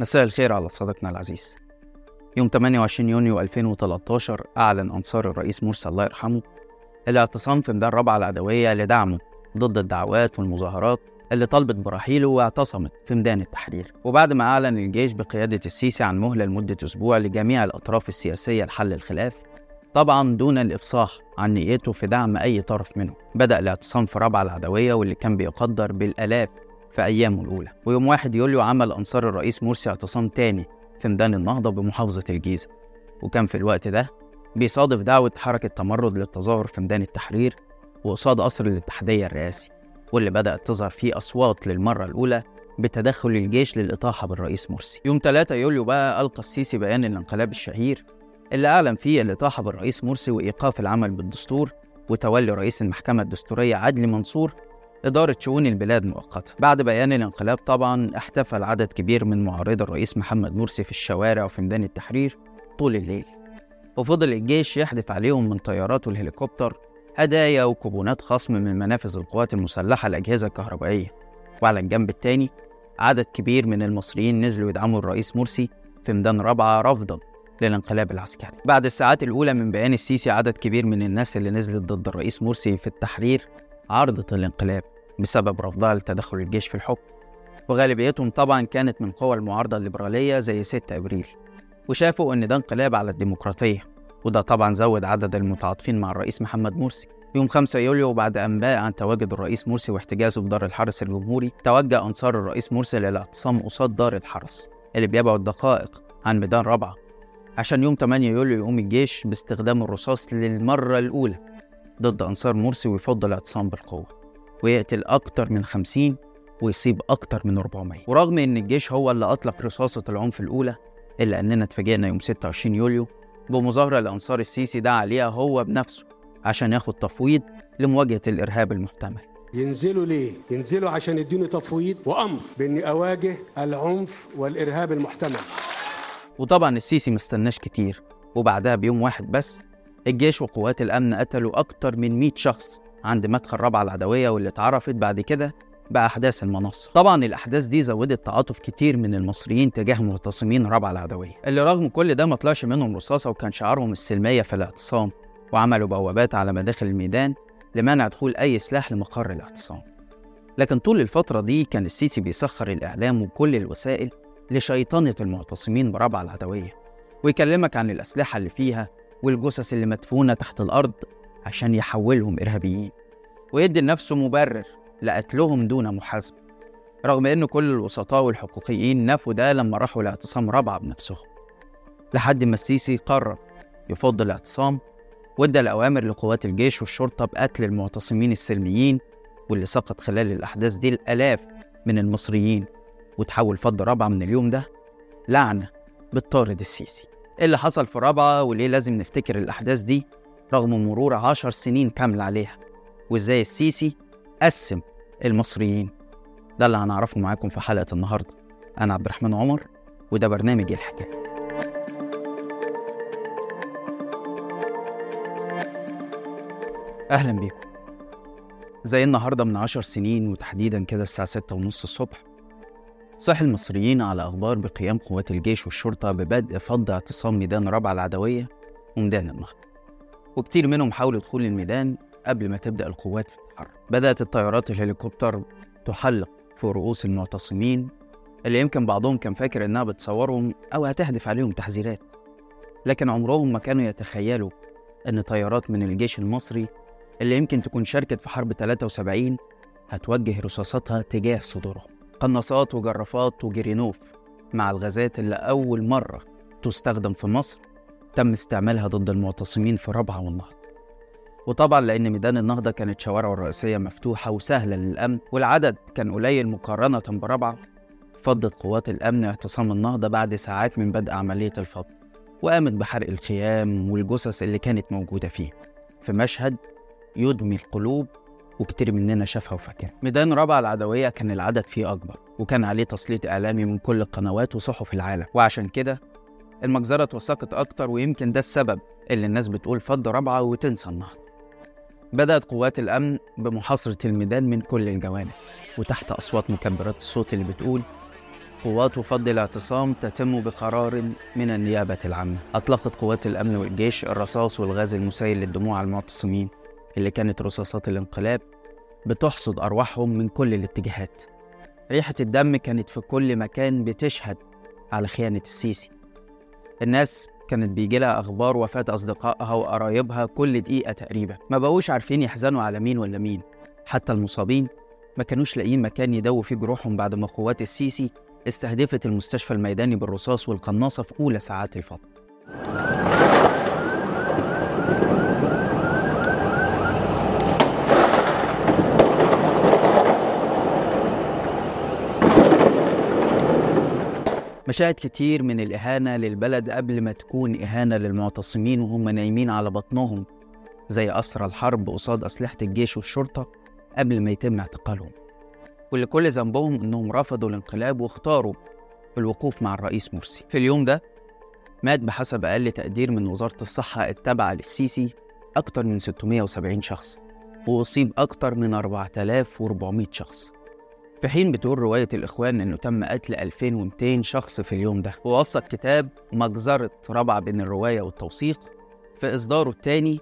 مساء الخير على صديقنا العزيز. يوم 28 يونيو 2013 أعلن أنصار الرئيس مرسي الله يرحمه الاعتصام في ميدان رابعة العدوية لدعمه ضد الدعوات والمظاهرات اللي طلبت برحيله واعتصمت في ميدان التحرير. وبعد ما أعلن الجيش بقيادة السيسي عن مهلة لمدة أسبوع لجميع الأطراف السياسية لحل الخلاف طبعا دون الإفصاح عن نيته في دعم أي طرف منه بدأ الاعتصام في رابعة العدوية واللي كان بيقدر بالآلاف في أيامه الأولى. ويوم 1 يوليو عمل أنصار الرئيس مرسي اعتصام تاني في ميدان النهضة بمحافظة الجيزة. وكان في الوقت ده بيصادف دعوة حركة تمرد للتظاهر في ميدان التحرير وقصاد قصر الاتحادية الرئاسي واللي بدأت تظهر فيه أصوات للمرة الأولى بتدخل الجيش للإطاحة بالرئيس مرسي. يوم 3 يوليو بقى ألقى السيسي بيان الانقلاب الشهير اللي أعلن فيه الإطاحة بالرئيس مرسي وإيقاف العمل بالدستور وتولي رئيس المحكمة الدستورية عدلي منصور إدارة شؤون البلاد مؤقتا بعد بيان الانقلاب طبعا احتفل عدد كبير من معارضي الرئيس محمد مرسي في الشوارع وفي ميدان التحرير طول الليل. وفضل الجيش يحدف عليهم من طيارات والهليكوبتر هدايا وكوبونات خصم من منافذ القوات المسلحة الأجهزة الكهربائية وعلى الجنب التاني عدد كبير من المصريين نزلوا يدعموا الرئيس مرسي في ميدان رابعة رفضا للانقلاب العسكري. بعد الساعات الأولى من بيان السيسي عدد كبير من الناس اللي نزلت ضد الرئيس مرسي في التحرير عارضة الانقلاب بسبب رفضها لتدخل الجيش في الحكم. وغالبيتهم طبعا كانت من قوى المعارضة الليبرالية زي 6 أبريل وشافوا إن ده انقلاب على الديمقراطية. وده طبعا زود عدد المتعاطفين مع الرئيس محمد مرسي. يوم 5 يوليو بعد أنباء عن تواجد الرئيس مرسي واحتجازه بدار الحرس الجمهوري توجه أنصار الرئيس مرسي للاعتصام قصاد دار الحرس اللي بيبعد دقائق عن ميدان رابعة عشان يوم 8 يوليو يقوم الجيش باستخدام الرصاص للمرة الأولى. ضد أنصار مرسي ويفض الاعتصام بالقوة ويقتل أكتر من 50 ويصيب أكتر من 400 ورغم إن الجيش هو اللي أطلق رصاصة العنف الأولى إلا أننا اتفاجئنا يوم 26 يوليو بمظاهرة لأنصار السيسي دعا عليها هو بنفسه عشان ياخد تفويض لمواجهة الإرهاب المحتمل. ينزلوا ليه؟ ينزلوا عشان يدوني تفويض وأمر بإني أواجه العنف والإرهاب المحتمل. وطبعا السيسي مستناش كتير وبعدها بيوم واحد بس الجيش وقوات الأمن قتلوا أكتر من 100 شخص عند مدخل رابعة العدوية واللي اتعرفت بعد كده بأحداث المنصة طبعا الأحداث دي زودت تعاطف كتير من المصريين تجاه معتصمين رابعة العدوية اللي رغم كل ده ما طلعش منهم رصاصة وكان شعارهم السلمية في الاعتصام وعملوا بوابات على مداخل الميدان لمنع دخول أي سلاح لمقر الاعتصام. لكن طول الفترة دي كان السيسي بيسخر الإعلام وكل الوسائل لشيطنة المعتصمين برابعة العدوية ويكلمك عن الأسلحة اللي فيها والجثث اللي مدفونة تحت الأرض عشان يحولهم إرهابيين. ويدي لنفسه مبرر لقتلهم دون محاسبة رغم إن كل الوسطاء والحقوقيين نفوا ده لما راحوا لاعتصام رابعة بنفسهم. لحد ما السيسي قرر يفض الاعتصام وادى الأوامر لقوات الجيش والشرطة بقتل المعتصمين السلميين واللي سقط خلال الأحداث دي الآلاف من المصريين. وتحول فض رابعة من اليوم ده لعنة بالطارد السيسي. إيه اللي حصل في رابعة وليه لازم نفتكر الأحداث دي رغم مرور عشر سنين كاملة عليها وإزاي السيسي قسم المصريين. ده اللي هنعرفه معاكم في حلقة النهاردة. أنا عبد الرحمن عمر وده برنامج الحكاية. أهلا بيكم. زي النهاردة من عشر سنين وتحديدا كده الساعة ستة ونص الصبح صح المصريين على أخبار بقيام قوات الجيش والشرطة ببدء فض اعتصام ميدان رابعة العدوية وميدان النهضة وكتير منهم حاولوا دخول الميدان قبل ما تبدأ القوات في التحرك بدأت الطيارات الهليكوبتر تحلق فوق رؤوس المعتصمين اللي يمكن بعضهم كان فاكر إنها بتصورهم أو هتهدف عليهم تحذيرات. لكن عمرهم ما كانوا يتخيلوا إن طيارات من الجيش المصري اللي يمكن تكون شاركت في حرب 73 هتوجه رصاصاتها تجاه صدورهم. قناصات وجرافات وجرينوف مع الغازات اللي أول مرة تستخدم في مصر تم استعمالها ضد المعتصمين في رابعة والنهضة وطبعا لأن ميدان النهضة كانت شوارعه الرئيسية مفتوحة وسهلة للأمن والعدد كان قليل مقارنة برابعة فضت قوات الأمن اعتصام النهضة بعد ساعات من بدء عملية الفض وقامت بحرق الخيام والجثث اللي كانت موجودة فيه. في مشهد يدمي القلوب وكتير مننا شافها وفاكرها. ميدان رابعة العدوية كان العدد فيه أكبر وكان عليه تسليط إعلامي من كل القنوات وصحف العالم. وعشان كده المجزرة اتوثقت أكتر ويمكن ده السبب اللي الناس بتقول فض رابعة وتنسى النهضة. بدأت قوات الأمن بمحاصرة الميدان من كل الجوانب وتحت أصوات مكبرات الصوت اللي بتقول قوات وفض الاعتصام تتم بقرار من النيابة العامة. أطلقت قوات الأمن والجيش الرصاص والغاز المسيل للدموع على المعتصمين. اللي كانت رصاصات الانقلاب بتحصد أرواحهم من كل الاتجاهات. ريحة الدم كانت في كل مكان بتشهد على خيانة السيسي. الناس كانت بيجي لها أخبار وفاة أصدقائها وقرايبها كل دقيقة تقريبا. ما بقوش عارفين يحزنوا على مين ولا مين. حتى المصابين ما كانوش لاقيين مكان يدووا فيه جروحهم بعد ما قوات السيسي استهدفت المستشفى الميداني بالرصاص والقناصة في أولى ساعات الفض مشاهد كتير من الإهانة للبلد قبل ما تكون إهانة للمعتصمين وهم نايمين على بطنهم زي أسرى الحرب قصاد أسلحة الجيش والشرطة قبل ما يتم اعتقالهم. واللي كل ذنبهم إنهم رفضوا الانقلاب واختاروا الوقوف مع الرئيس مرسي. في اليوم ده مات بحسب أقل تقدير من وزارة الصحة التابعة للسيسي أكتر من 670 شخص وأصيب أكتر من 4400 شخص. في حين بتقول رواية الإخوان إنه تم قتل 2200 شخص في اليوم ده ووثق كتاب مجزرة رابعة بين الرواية والتوثيق في إصداره الثاني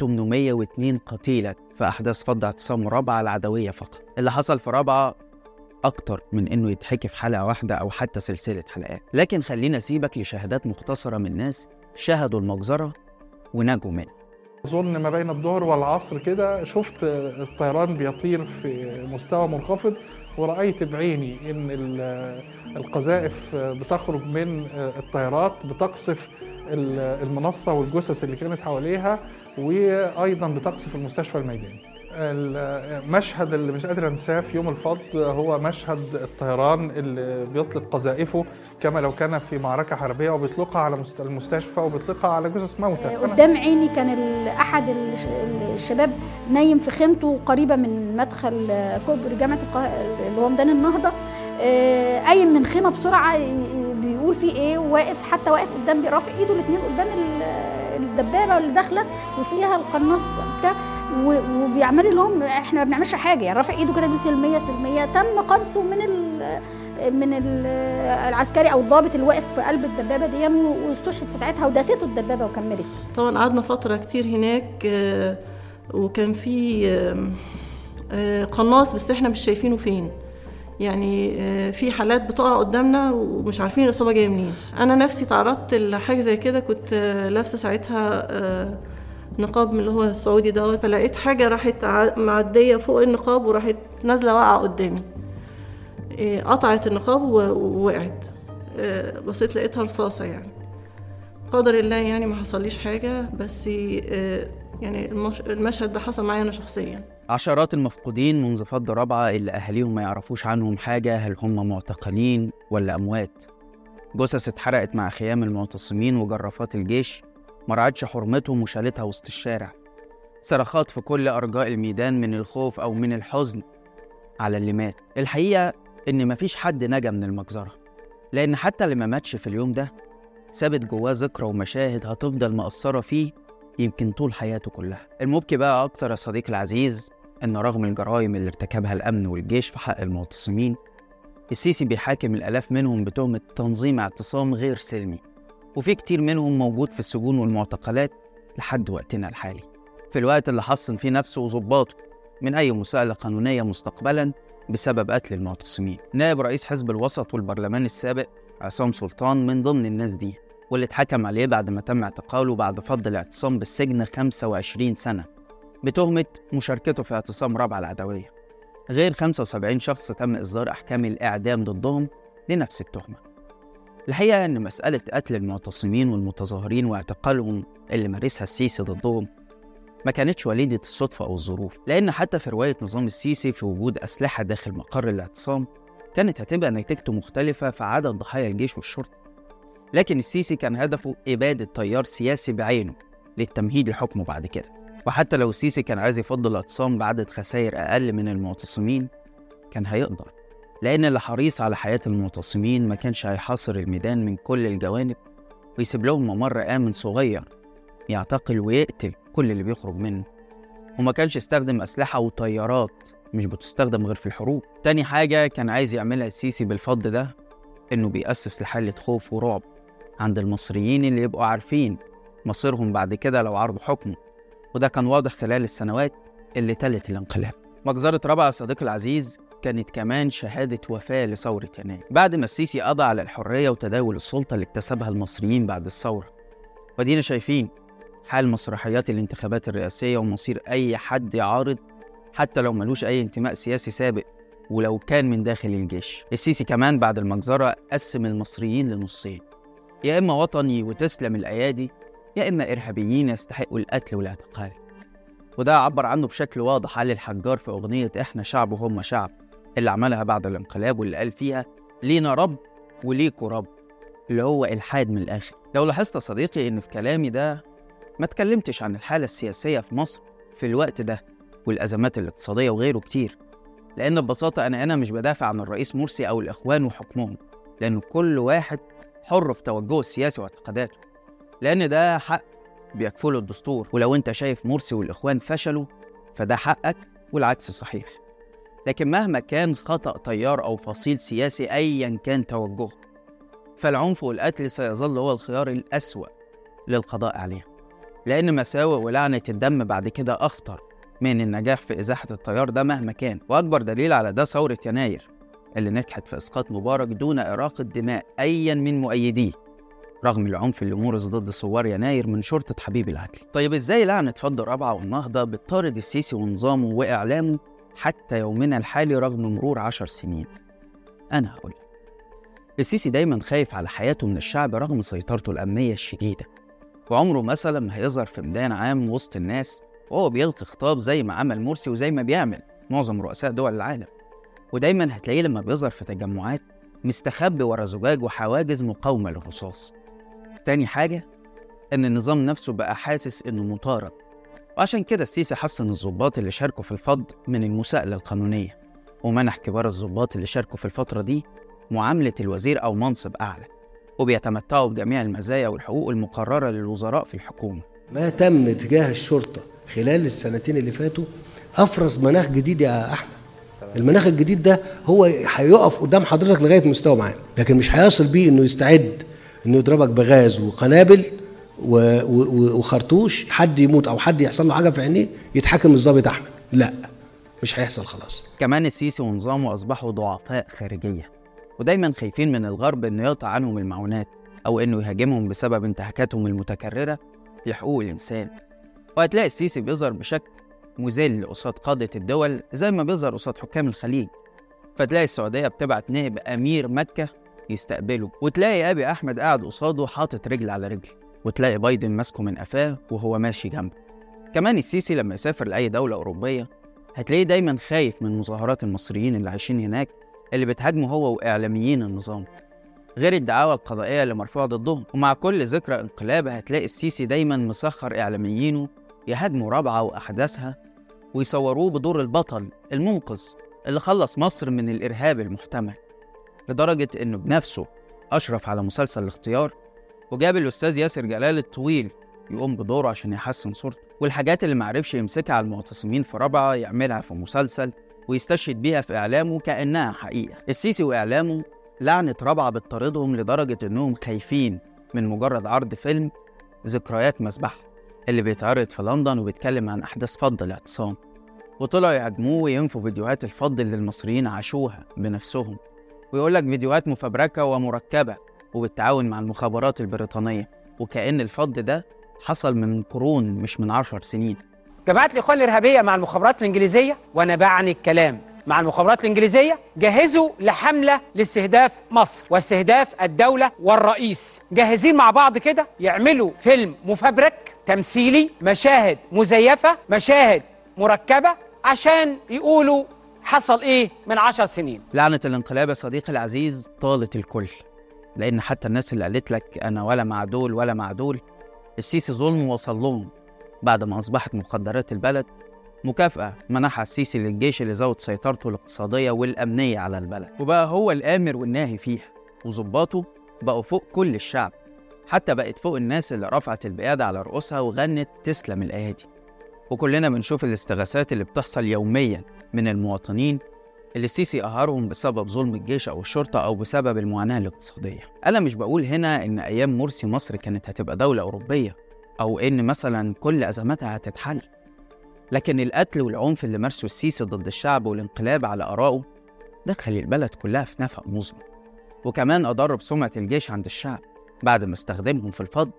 802 قتيلا في أحداث فض اعتصام رابعة العدوية فقط. اللي حصل في رابعة أكتر من إنه يتحكي في حلقة واحدة أو حتى سلسلة حلقات. لكن خلينا أسيبك لشهادات مختصرة من ناس شاهدوا المجزرة ونجوا منها. أظن ما بين الظهر والعصر كده شفت الطيران بيطير في مستوى منخفض ورأيت بعيني إن ال- القذائف بتخرج من الطيارات بتقصف ال- المنصة والجثث اللي كانت حواليها وأيضا بتقصف المستشفى الميداني. المشهد اللي مش قادر أنساه في يوم الفض هو مشهد الطيران اللي بيطلق قذائفه كما لو كان في معركة حربية وبيطلقها على مست- المستشفى وبيطلقها على جثث موتى. قدام عيني كان أحد الش- الشباب نايم في خيمته قريبة من مدخل كوبري جامعة اللي هو ميدان النهضة. آه، قايم من خيمة بسرعة بيقول في إيه واقف حتى واقف قدام رافع إيده الاثنين قدام ال- الدبابة اللي داخلة وفيها القناص بتاع. وبيعمل لهم إحنا ما بنعملش حاجة يعني رافع ايده كده سلمية سلمية تم قنصه من ال من ال- العسكري أو الضابط اللي واقف في قلب الدبابة دي واستشهد في ساعتها وداسته الدبابة وكملت. طبعا قعدنا فترة كتير هناك آه، وكان في آم، آه، قناص بس إحنا مش شايفينه فين. يعني آه، في حالات بتقع قدامنا ومش عارفين الإصابة جاية منين. أنا نفسي تعرضت لحاجة زي كده كنت آه، لابسة ساعتها آه، نقاب من اللي هو السعودي دوت فلقيت حاجة راحت معدية فوق النقاب وراحت نازلة واقعة قدامي. آه، قطعت النقاب ووقعت. آه، بصيت لقيتها رصاصة يعني. قدر الله يعني ما حصليش حاجة بس آه، يعني المش- المشهد ده حصل معايا أنا شخصيا. عشرات المفقودين منذ فض رابعة اللي أهاليهم ما يعرفوش عنهم حاجة هل هم معتقلين ولا أموات؟ جثث اتحرقت مع خيام المعتصمين وجرافات الجيش. ما رعتش حرمتهم وشالتها وسط الشارع. صرخات في كل أرجاء الميدان من الخوف أو من الحزن على اللي مات. الحقيقة إن مفيش حد نجا من المجزرة لأن حتى اللي ما ماتش في اليوم ده سابت جواه ذكرى ومشاهد هتفضل مأثرة فيه يمكن طول حياته كلها. المبكي بقى أكتر يا صديقي العزيز إن رغم الجرائم اللي ارتكبها الأمن والجيش في حق المعتصمين السيسي بيحاكم الآلاف منهم بتهمة تنظيم اعتصام غير سلمي. وفي كتير منهم موجود في السجون والمعتقلات لحد وقتنا الحالي. في الوقت اللي حصن فيه نفسه وظباطه من أي مساءلة قانونية مستقبلا بسبب قتل المعتصمين. نائب رئيس حزب الوسط والبرلمان السابق عصام سلطان من ضمن الناس دي واللي اتحكم عليه بعد ما تم اعتقاله بعد فض الاعتصام بالسجن 25 سنة بتهمة مشاركته في اعتصام رابعة العدوية. غير 75 شخص تم إصدار أحكام الإعدام ضدهم لنفس التهمة. الحقيقة إن مسألة قتل المعتصمين والمتظاهرين واعتقالهم اللي مارسها السيسي ضدهم ما كانتش وليدة الصدفة أو الظروف لأن حتى في رواية نظام السيسي في وجود أسلحة داخل مقر الاعتصام كانت هتبقى نتيجته مختلفة في عدد ضحايا الجيش والشرطة. لكن السيسي كان هدفه إبادة تيار سياسي بعينه للتمهيد لحكمه بعد كده. وحتى لو السيسي كان عايز يفض الاعتصام بعدد خسائر أقل من المعتصمين كان هيقدر. لأن اللي حريص على حياة المعتصمين ما كانش هيحاصر الميدان من كل الجوانب ويسيب لهم ممر آمن صغير يعتقل ويقتل كل اللي بيخرج منه. وما كانش يستخدم أسلحة وطيارات مش بتستخدم غير في الحروب. تاني حاجة كان عايز يعملها السيسي بالفض ده إنه بيأسس لحالة خوف ورعب عند المصريين اللي يبقوا عارفين مصيرهم بعد كده لو عرضوا حكمه. وده كان واضح خلال السنوات اللي تلت الانقلاب. مجزرة رابعة يا صديقي العزيز كانت كمان شهادة وفاة لثورة يناير. بعد ما السيسي قضى على الحرية وتداول السلطة اللي اكتسبها المصريين بعد الثورة. ودينا شايفين حال مسرحيات الانتخابات الرئاسية ومصير أي حد يعارض حتى لو ملوش أي انتماء سياسي سابق ولو كان من داخل الجيش. السيسي كمان بعد المجزرة قسم المصريين لنصين. يا إما وطني وتسلم الأيادي يا إما إرهابيين يستحقوا القتل والاعتقال. وده عبر عنه بشكل واضح علي الحجار في أغنية إحنا شعب وهم شعب. اللي عملها بعد الانقلاب واللي قال فيها لينا رب وليكوا رب اللي هو إلحاد من الآخر. لو لاحظت يا صديقي إن في كلامي ده ما اتكلمتش عن الحالة السياسية في مصر في الوقت ده والأزمات الاقتصادية وغيره كتير لأن ببساطة أنا هنا مش بدافع عن الرئيس مرسي أو الإخوان وحكمهم لأن كل واحد حر في توجهه السياسي واعتقاداته لأن ده حق بيكفله الدستور ولو أنت شايف مرسي والإخوان فشلوا فده حقك والعكس صحيح. لكن مهما كان خطأ تيار أو فصيل سياسي أيا كان توجهه فالعنف والقتل سيظل هو الخيار الأسوأ للقضاء عليه لأن مساوئ ولعنة الدم بعد كده أخطر من النجاح في إزاحة التيار ده مهما كان. وأكبر دليل على ده ثورة يناير اللي نجحت في إسقاط مبارك دون إراقة دماء أيا من مؤيديه رغم العنف اللي مورس ضد ثوار يناير من شرطة حبيب العدل. طيب إزاي لعنة فض رابعة والنهضة بتطارد السيسي ونظامه وإعلامه حتى يومنا الحالي رغم مرور عشر سنين. أنا هقول السيسي دايما خايف على حياته من الشعب رغم سيطرته الأمنية الشديدة. وعمره مثلا ما هيظهر في ميدان عام وسط الناس وهو بيلقي خطاب زي ما عمل مرسي وزي ما بيعمل معظم رؤساء دول العالم. ودايما هتلاقيه لما بيظهر في تجمعات مستخبي ورا زجاج وحواجز مقاومة للرصاص. تاني حاجة إن النظام نفسه بقى حاسس إنه مطارد. وعشان كده السيسي حسن الضباط اللي شاركوا في الفض من المساءلة القانونية. ومنح كبار الضباط اللي شاركوا في الفترة دي معاملة الوزير أو منصب أعلى وبيتمتعوا بجميع المزايا والحقوق المقررة للوزراء في الحكومة. ما تم تجاه الشرطة خلال السنتين اللي فاتوا أفرز مناخ جديد يا أحمد. المناخ الجديد ده هو هيقف قدام حضرتك لغاية مستوى معين لكن مش هيصل بيه إنه يستعد إنه يضربك بغاز وقنابل وخرطوش حد يموت أو حد يحصل له حاجة في عينيه يتحاكم الضابط أحمد. لا مش هيحصل خلاص. كمان السيسي ونظامه أصبحوا ضعفاء خارجية ودايما خايفين من الغرب إنه يقطع عنهم المعونات أو إنه يهاجمهم بسبب انتهاكاتهم المتكررة لحقوق الإنسان. وهتلاقي السيسي بيظهر بشكل مذل قصاد قادة الدول زي ما بيظهر قصاد حكام الخليج. فتلاقي السعودية بتبعت نائب أمير مكة يستقبله وتلاقي أبي أحمد قاعد قصاده حاطط رجل على رجل. وتلاقي بايدن ماسكه من قفاه وهو ماشي جنبه. كمان السيسي لما يسافر لأي دولة أوروبية هتلاقيه دايما خايف من مظاهرات المصريين اللي عايشين هناك اللي بتهاجمه هو وإعلاميين النظام. غير الدعاوى القضائية اللي مرفوعة ضدهم ومع كل ذكرى انقلاب هتلاقي السيسي دايما مسخر إعلاميينه يهاجموا رابعة وأحداثها ويصوروه بدور البطل المنقذ اللي خلص مصر من الإرهاب المحتمل لدرجة إنه بنفسه أشرف على مسلسل الاختيار وجاب الأستاذ ياسر جلال الطويل يقوم بدوره عشان يحسن صورته والحاجات اللي معرفش يمسكها على المعتصمين في رابعة يعملها في مسلسل ويستشهد بيها في إعلامه كأنها حقيقة. السيسي وإعلامه لعنة رابعة بتطاردهم لدرجة إنهم خايفين من مجرد عرض فيلم ذكريات مسبحة اللي بيتعرض في لندن وبيتكلم عن أحداث فض الاعتصام. وطلعوا يهاجموه وينفوا فيديوهات الفض اللي المصريين عاشوها بنفسهم. ويقول لك فيديوهات مفبركة ومركبة وبالتعاون مع المخابرات البريطانية. وكأن الفض ده حصل من قرون مش من عشر سنين. جماعة الإخوان الإرهابية مع المخابرات الإنجليزية وأنا بعني الكلام. مع المخابرات الإنجليزية جهزوا لحملة لاستهداف مصر واستهداف الدولة والرئيس. جاهزين مع بعض كده يعملوا فيلم مفبرك تمثيلي مشاهد مزيفة مشاهد مركبة عشان يقولوا حصل إيه من عشر سنين. لعنة الانقلاب يا صديقي العزيز طالت الكل. لأن حتى الناس اللي قالت لك أنا ولا مع دول ولا مع دول السيسي ظلم وصل لهم بعد ما أصبحت مخدرات البلد مكافأة منحها السيسي للجيش اللي زود سيطرته الاقتصادية والأمنية على البلد. وبقى هو الآمر والناهي فيها وظباطه بقوا فوق كل الشعب حتى بقت فوق الناس اللي رفعت البيادة على رؤوسها وغنت تسلم الأيادي. وكلنا بنشوف الاستغاثات اللي بتحصل يوميا من المواطنين اللي السيسي قهرهم بسبب ظلم الجيش أو الشرطة أو بسبب المعاناة الاقتصادية. أنا مش بقول هنا إن أيام مرسي مصر كانت هتبقى دولة أوروبية أو إن مثلا كل أزماتها هتتحل لكن القتل والعنف اللي مارسه السيسي ضد الشعب والانقلاب على آرائه دخل البلد كلها في نفق مظلم. وكمان أضر بسمعة الجيش عند الشعب بعد ما استخدمهم في الفض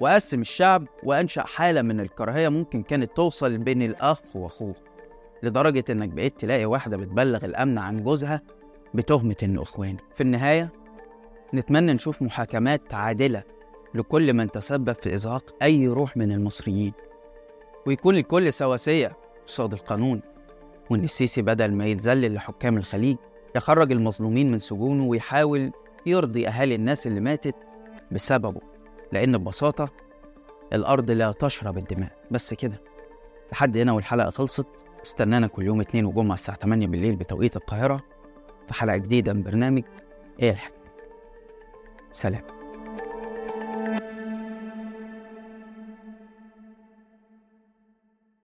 وقسم الشعب وأنشأ حالة من الكراهية ممكن كانت توصل بين الأخ وأخوه. لدرجة إنك بقيت تلاقي واحدة بتبلغ الأمن عن جوزها بتهمة إنه إخوان. في النهاية نتمنى نشوف محاكمات عادلة لكل من تسبب في إزهاق أي روح من المصريين. ويكون الكل سواسية قصاد القانون. وإن السيسي بدل ما يتذلل لحكام الخليج يخرج المظلومين من سجونه ويحاول يرضي أهالي الناس اللي ماتت بسببه. لأن ببساطة الأرض لا تشرب الدماء. بس كده. لحد هنا والحلقة خلصت. استنانا كل يوم اتنين وجمعة الساعة 8 بالليل بتوقيت القاهرة في حلقة جديدة من برنامج إيه الحكاية؟ سلام.